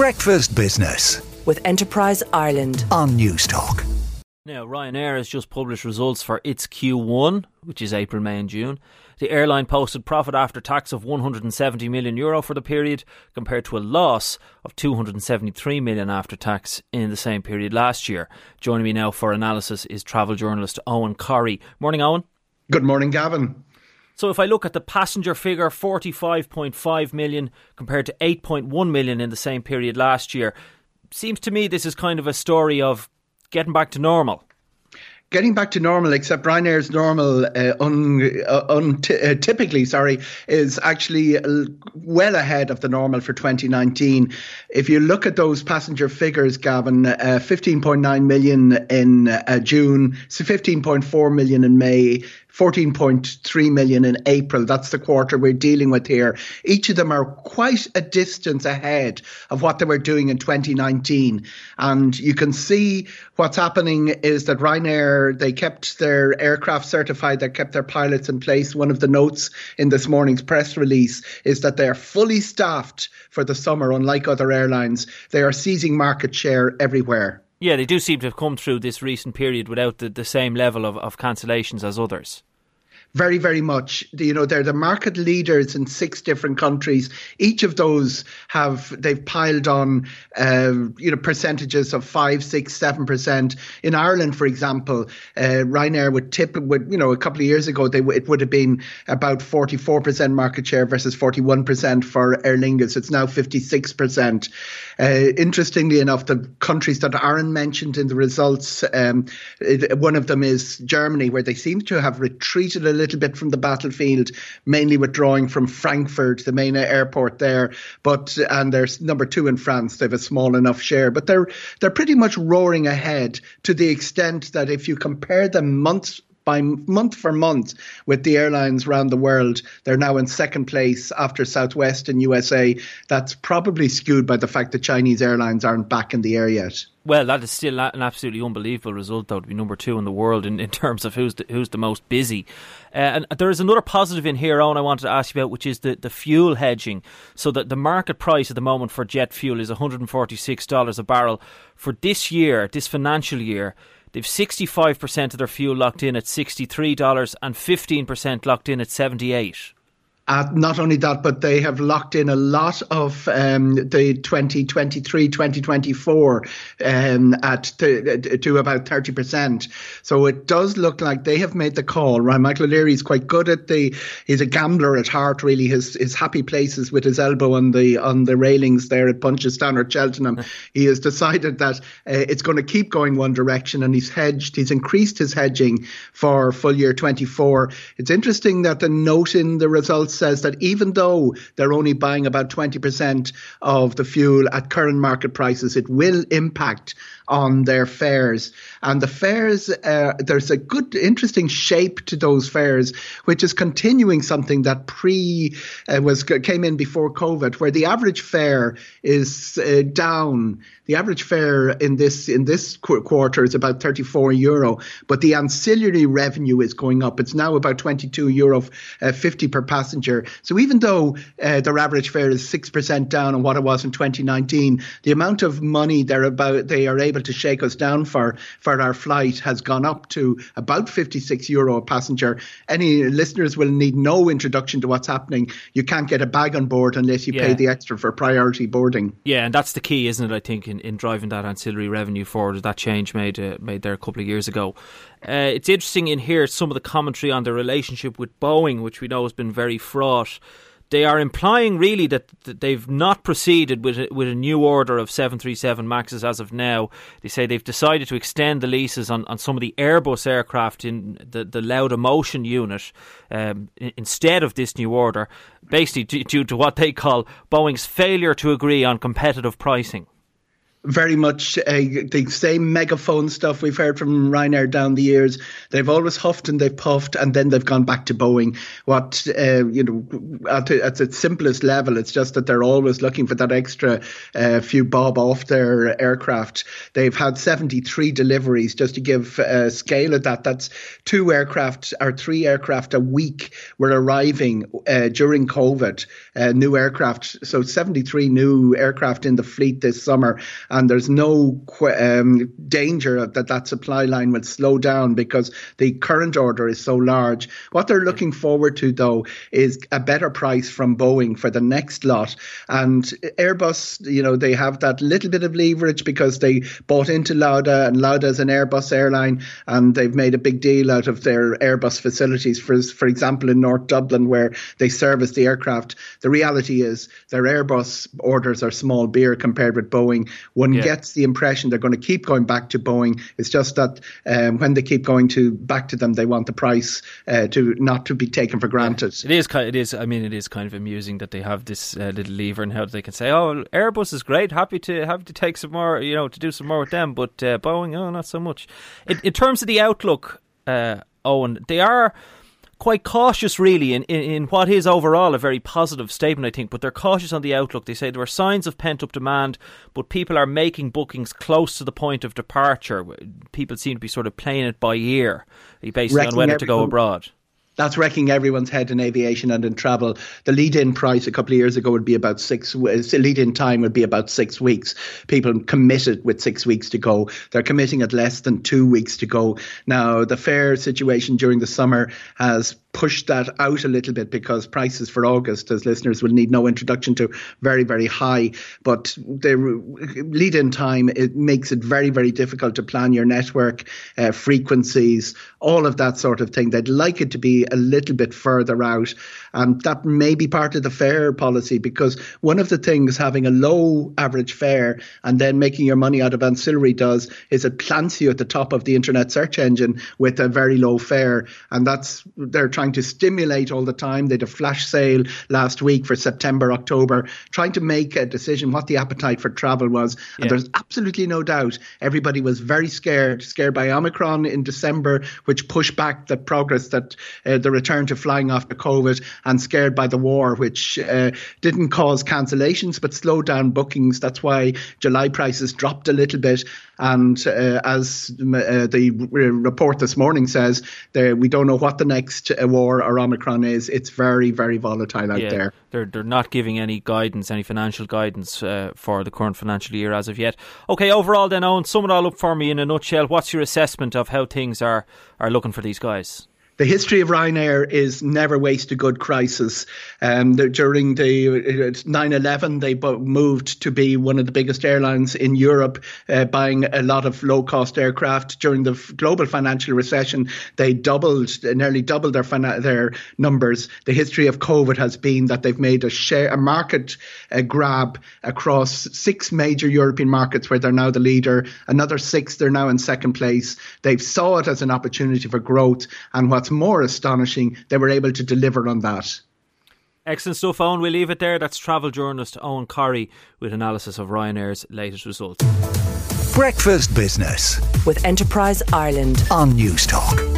Breakfast Business with Enterprise Ireland on Newstalk. Now, Ryanair has just published results for its Q1, which is April, May, and June. The airline posted profit after tax of 170 million euro for the period, compared to a loss of 273 million after tax in the same period last year. Joining me now for analysis is travel journalist Eoghan Corry. Morning, Eoghan. Good morning, Gavin. So if I look at the passenger figure, 45.5 million compared to 8.1 million in the same period last year, seems to me this is kind of a story of getting back to normal getting back to normal, except Ryanair's normal, uh, un, uh, uh, typically, sorry, is actually well ahead of the normal for 2019. If you look at those passenger figures, Gavin, uh, 15.9 million in uh, June, so 15.4 million in May, 14.3 million in April. That's the quarter we're dealing with here. Each of them are quite a distance ahead of what they were doing in 2019. And you can see what's happening is that Ryanair, they kept their aircraft certified, they kept their pilots in place. One of the notes in this morning's press release is that they are fully staffed for the summer, unlike other airlines. They are seizing market share everywhere. Yeah, they do seem to have come through this recent period without the, the same level of, of cancellations as others very, very much. You know, they're the market leaders in six different countries. Each of those have they've piled on, uh, you know, percentages of five, six, seven percent. In Ireland, for example, uh, Ryanair would tip would you know a couple of years ago they it would have been about forty four percent market share versus forty one percent for Aer Lingus. It's now fifty six percent. Uh, interestingly enough, the countries that aren't mentioned in the results, um, it, one of them is Germany, where they seem to have retreated a little bit from the battlefield, mainly withdrawing from Frankfurt, the main airport there. But and they're number two in France. They have a small enough share, but they're they're pretty much roaring ahead to the extent that if you compare them months by month for month with the airlines around the world. They're now in second place after Southwest and USA. That's probably skewed by the fact that Chinese airlines aren't back in the air yet. Well, that is still an absolutely unbelievable result, though, to be number two in the world in, in terms of who's the, who's the most busy. Uh, and there is another positive in here, Eoghan, I wanted to ask you about, which is the, the fuel hedging. So that the market price at the moment for jet fuel is $146 a barrel. For this year, this financial year, They've 65% of their fuel locked in at $63 and 15% locked in at 78 uh, not only that, but they have locked in a lot of um, the 2023 2024 um, at to, to about 30%. So it does look like they have made the call. Right? Michael O'Leary is quite good at the, he's a gambler at heart, really. His, his happy places with his elbow on the on the railings there at Punchestown or Cheltenham. he has decided that uh, it's going to keep going one direction and he's hedged, he's increased his hedging for full year 24. It's interesting that the note in the results says that even though they're only buying about 20% of the fuel at current market prices, it will impact on their fares. And the fares, uh, there's a good, interesting shape to those fares, which is continuing something that pre uh, was came in before COVID, where the average fare is uh, down. The average fare in this in this qu- quarter is about 34 euro, but the ancillary revenue is going up. It's now about 22 euro uh, 50 per passenger. So even though uh, their average fare is six percent down on what it was in 2019, the amount of money they're about they are able able to shake us down for for our flight has gone up to about 56 euro a passenger. Any listeners will need no introduction to what's happening. You can't get a bag on board unless you yeah. pay the extra for priority boarding. Yeah, and that's the key, isn't it? I think in, in driving that ancillary revenue forward. That change made uh, made there a couple of years ago. Uh, it's interesting in here some of the commentary on the relationship with Boeing, which we know has been very fraught they are implying really that, that they've not proceeded with a, with a new order of 737 Maxes as of now. They say they've decided to extend the leases on, on some of the Airbus aircraft in the, the Laudamotion unit um, instead of this new order, basically due to what they call Boeing's failure to agree on competitive pricing. Very much uh, the same megaphone stuff we've heard from Ryanair down the years. They've always huffed and they've puffed, and then they've gone back to Boeing. What uh, you know, at, at its simplest level, it's just that they're always looking for that extra uh, few bob off their aircraft. They've had 73 deliveries, just to give a scale of that. That's two aircraft or three aircraft a week were arriving uh, during COVID. Uh, new aircraft, so 73 new aircraft in the fleet this summer and there's no um, danger that that supply line will slow down because the current order is so large. What they're looking forward to, though, is a better price from Boeing for the next lot. And Airbus, you know, they have that little bit of leverage because they bought into Lauda, and Lauda is an Airbus airline, and they've made a big deal out of their Airbus facilities. For for example, in North Dublin, where they service the aircraft, the reality is their Airbus orders are small beer compared with Boeing one yeah. gets the impression they're going to keep going back to Boeing. It's just that um, when they keep going to back to them, they want the price uh, to not to be taken for granted. It is kind. It is. I mean, it is kind of amusing that they have this uh, little lever and how they can say, "Oh, Airbus is great. Happy to happy to take some more. You know, to do some more with them." But uh, Boeing, oh, not so much. In, in terms of the outlook, uh, Eoghan, they are quite cautious, really, in, in, in, what is overall a very positive statement, I think. But they're cautious on the outlook. They say there are signs of pent up demand, but people are making bookings close to the point of departure. People seem to be sort of playing it by ear, based on whether to go abroad that's wrecking everyone's head in aviation and in travel. The lead-in price a couple of years ago would be about six. Uh, lead-in time would be about six weeks. People committed with six weeks to go. They're committing at less than two weeks to go. Now the fare situation during the summer has push that out a little bit because prices for August, as listeners will need no introduction to, very, very high. But the lead in time, it makes it very, very difficult to plan your network, uh, frequencies, all of that sort of thing. They'd like it to be a little bit further out. And that may be part of the fare policy because one of the things having a low average fare and then making your money out of ancillary does is it plants you at the top of the internet search engine with a very low fare. And that's, they're trying to stimulate all the time. They had a flash sale last week for September, October, trying to make a decision what the appetite for travel was. And yeah. there's absolutely no doubt everybody was very scared, scared by Omicron in December, which pushed back the progress that uh, the return to flying after COVID and scared by the war, which uh, didn't cause cancellations but slowed down bookings. That's why July prices dropped a little bit. And uh, as uh, the report this morning says, we don't know what the next uh, war or Omicron is. It's very, very volatile out yeah, there. They're they're not giving any guidance, any financial guidance uh, for the current financial year as of yet. Okay, overall, then, Eoghan, sum it all up for me in a nutshell. What's your assessment of how things are are looking for these guys? The history of Ryanair is never waste a good crisis. Um, the, during the 9/11, uh, they moved to be one of the biggest airlines in Europe, uh, buying a lot of low-cost aircraft. During the global financial recession, they doubled, nearly doubled their their numbers. The history of COVID has been that they've made a share, a market uh, grab across six major European markets, where they're now the leader. Another six, they're now in second place. They've saw it as an opportunity for growth, and what's more astonishing, they were able to deliver on that. Excellent stuff, Eoghan. We'll leave it there. That's travel journalist Eoghan Corry with analysis of Ryanair's latest results. Breakfast Business with Enterprise Ireland on Newstalk.